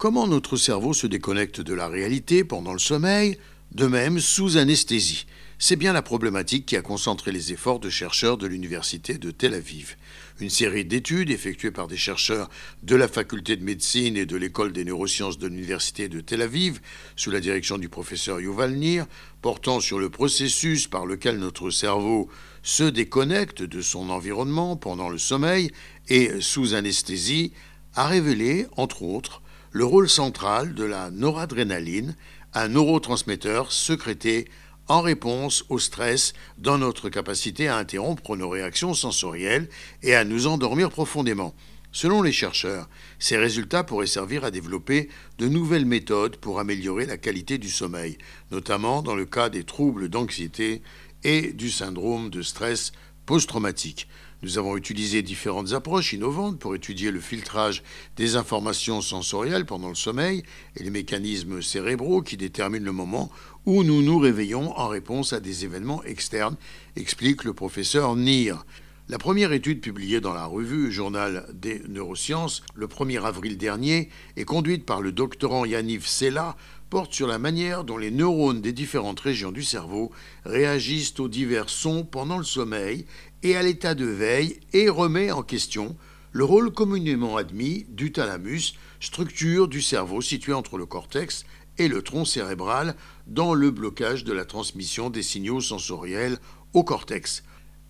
comment notre cerveau se déconnecte de la réalité pendant le sommeil, de même sous anesthésie? C'est bien la problématique qui a concentré les efforts de chercheurs de l'Université de Tel Aviv. Une série d'études effectuées par des chercheurs de la faculté de médecine et de l'école des neurosciences de l'Université de Tel Aviv, sous la direction du professeur Yuval Nir, portant sur le processus par lequel notre cerveau se déconnecte de son environnement pendant le sommeil et sous anesthésie, a révélé, entre autres, le rôle central de la noradrénaline, un neurotransmetteur sécrété en réponse au stress dans notre capacité à interrompre nos réactions sensorielles et à nous endormir profondément. Selon les chercheurs, ces résultats pourraient servir à développer de nouvelles méthodes pour améliorer la qualité du sommeil, notamment dans le cas des troubles d'anxiété et du syndrome de stress post-traumatique. Nous avons utilisé différentes approches innovantes pour étudier le filtrage des informations sensorielles pendant le sommeil et les mécanismes cérébraux qui déterminent le moment où nous nous réveillons en réponse à des événements externes, explique le professeur Nir. La première étude publiée dans la revue Journal des neurosciences le 1er avril dernier et conduite par le doctorant Yaniv Sella porte sur la manière dont les neurones des différentes régions du cerveau réagissent aux divers sons pendant le sommeil et à l'état de veille et remet en question le rôle communément admis du thalamus, structure du cerveau située entre le cortex et le tronc cérébral dans le blocage de la transmission des signaux sensoriels au cortex.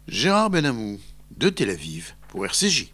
Gérard Benamou, de Tel Aviv, pour RCJ.